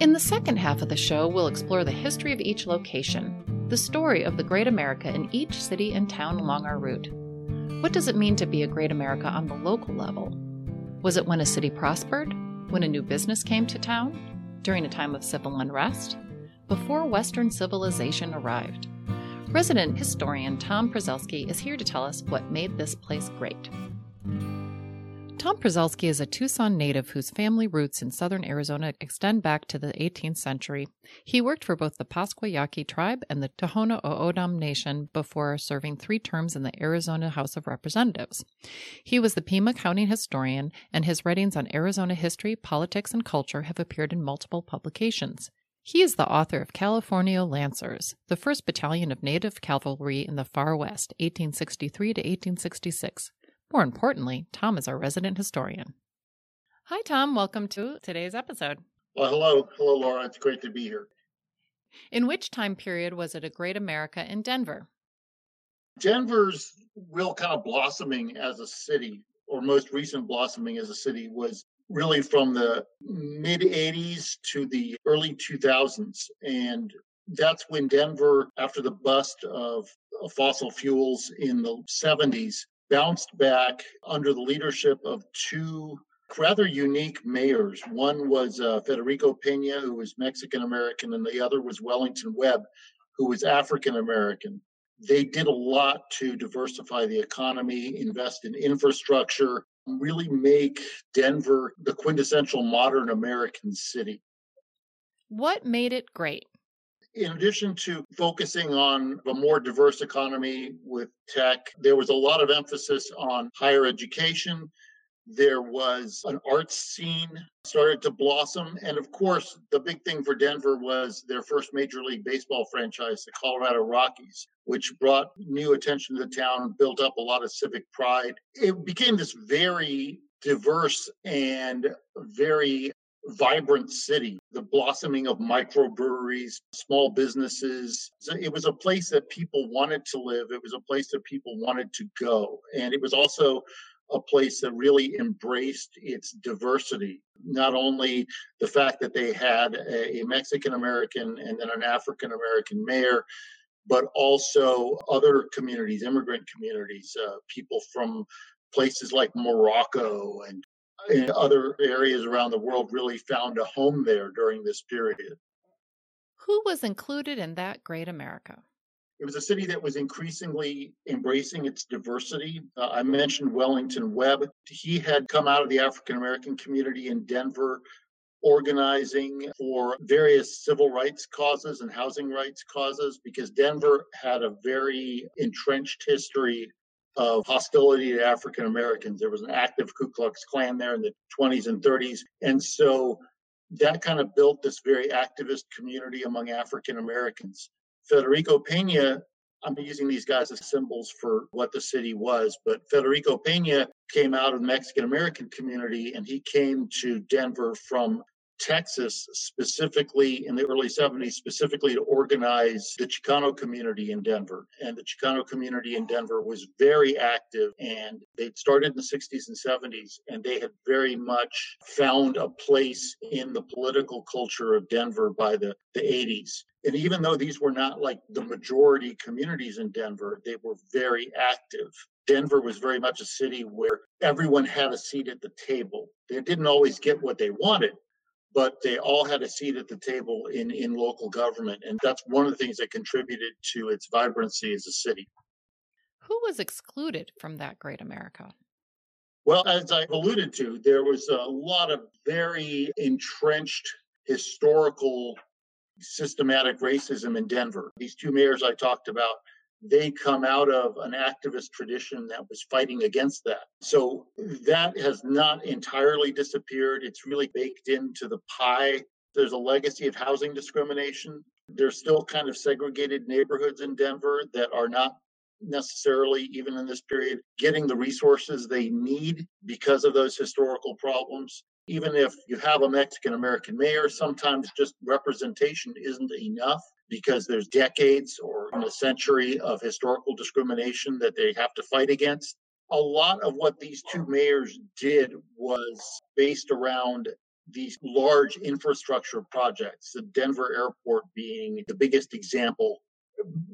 In the second half of the show, we'll explore the history of each location, the story of the Great America in each city and town along our route. What does it mean to be a Great America on the local level? Was it when a city prospered? When a new business came to town? During a time of civil unrest? Before Western civilization arrived? Resident historian Tom Prezelski is here to tell us what made this place great. Tom Prezelski is a Tucson native whose family roots in southern Arizona extend back to the 18th century. He worked for both the Pascua Yaqui tribe and the Tohono O'odham Nation before serving three terms in the Arizona House of Representatives. He was the Pima County historian, and his writings on Arizona history, politics, and culture have appeared in multiple publications. He is the author of Californio Lancers, the first battalion of Native cavalry in the Far West, 1863 to 1866. More importantly, Tom is our resident historian. Hi, Tom. Welcome to today's episode. Well, hello. Hello, Laura. It's great to be here. In which time period was it a great America in Denver? Denver's real kind of blossoming as a city, or most recent blossoming as a city, was really from the mid 80s to the early 2000s. And that's when Denver, after the bust of fossil fuels in the 70s, bounced back under the leadership of two rather unique mayors. One was uh, Federico Pena, who was Mexican American, and the other was Wellington Webb, who was African American. They did a lot to diversify the economy, invest in infrastructure, really make Denver the quintessential modern American city. What made it great? In addition to focusing on a more diverse economy with tech, there was a lot of emphasis on higher education. There was an arts scene started to blossom. And of course, the big thing for Denver was their first Major League Baseball franchise, the Colorado Rockies, which brought new attention to the town and built up a lot of civic pride. It became this very diverse and very vibrant city, the blossoming of microbreweries, small businesses. So it was a place that people wanted to live. It was a place that people wanted to go. And it was also a place that really embraced its diversity. Not only the fact that they had a, Mexican American and then an African American mayor, but also other communities, immigrant communities, uh, people from places like Morocco and in other areas around the world really found a home there during this period. Who was included in that great America? It was a city that was increasingly embracing its diversity. Uh, I mentioned Wellington Webb. He had come out of the African American community in Denver, organizing for various civil rights causes and housing rights causes because Denver had a very entrenched history of hostility to African Americans. There was an active Ku Klux Klan there in the 20s and 30s. And so that kind of built this very activist community among African Americans. Federico Pena, I'm using these guys as symbols for what the city was, but Federico Pena came out of the Mexican American community and he came to Denver from Texas, specifically in the early 70s, specifically to organize the Chicano community in Denver. And the Chicano community in Denver was very active and they'd started in the 60s and 70s, and they had very much found a place in the political culture of Denver by the, the 80s. And even though these were not like the majority communities in Denver, they were very active. Denver was very much a city where everyone had a seat at the table. They didn't always get what they wanted, but they all had a seat at the table in, in local government. And that's one of the things that contributed to its vibrancy as a city. Who was excluded from that great America? Well, as I alluded to, there was a lot of very entrenched historical systematic racism in Denver. These two mayors I talked about they come out of an activist tradition that was fighting against that. So that has not entirely disappeared. It's really baked into the pie. There's a legacy of housing discrimination. There's still kind of segregated neighborhoods in Denver that are not necessarily, even in this period, getting the resources they need because of those historical problems. Even if you have a Mexican American mayor, sometimes just representation isn't enough because there's decades or a century of historical discrimination that they have to fight against. A lot of what these two mayors did was based around these large infrastructure projects, the Denver airport being the biggest example.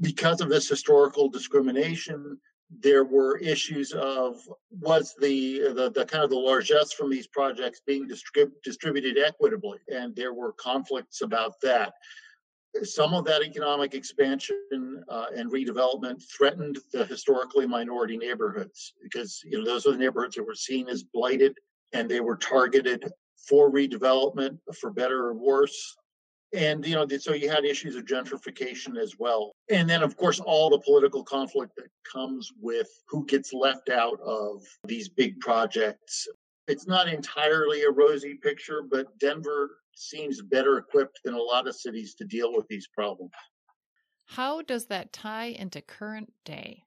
Because of this historical discrimination, there were issues of was the, the, the kind of the largesse from these projects being distrib- distributed equitably, and there were conflicts about that. Some of that economic expansion uh, and redevelopment threatened the historically minority neighborhoods because you know those are the neighborhoods that were seen as blighted and they were targeted for redevelopment for better or worse. And you know so you had issues of gentrification as well. And then of course all the political conflict that comes with who gets left out of these big projects. It's not entirely a rosy picture but denver seems better equipped than a lot of cities to deal with these problems how does that tie into current day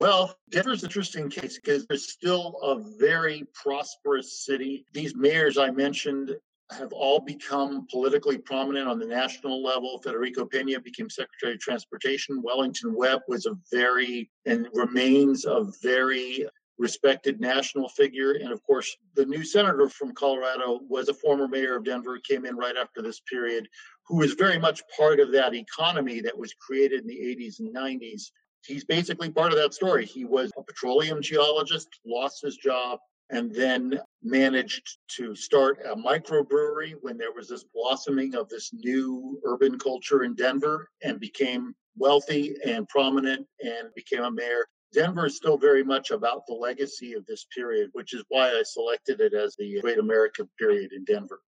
well, Denver's an interesting case because it's still a very prosperous city. These mayors I mentioned have all become politically prominent on the national level. Federico Pena became Secretary of Transportation. Wellington Webb was a very and remains a very respected national figure. And of course, the new senator from Colorado was a former mayor of Denver, came in right after this period, who was very much part of that economy that was created in the 80s and 90s. He's basically part of that story. He was a petroleum geologist, lost his job, and then managed to start a microbrewery when there was this blossoming of this new urban culture in Denver and became wealthy and prominent and became a mayor. Denver is still very much about the legacy of this period, which is why I selected it as the Great American period in Denver.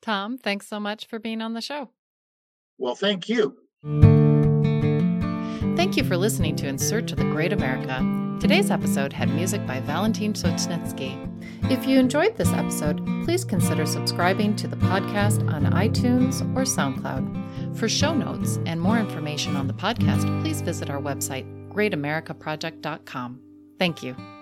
Tom, thanks so much for being on the show. Well, thank you. Thank you for listening to In Search of the Great America. Today's episode had music by Valentin Sochnetsky. If you enjoyed this episode, please consider subscribing to the podcast on iTunes or SoundCloud. For show notes and more information on the podcast, please visit our website, greatamericaproject.com. Thank you.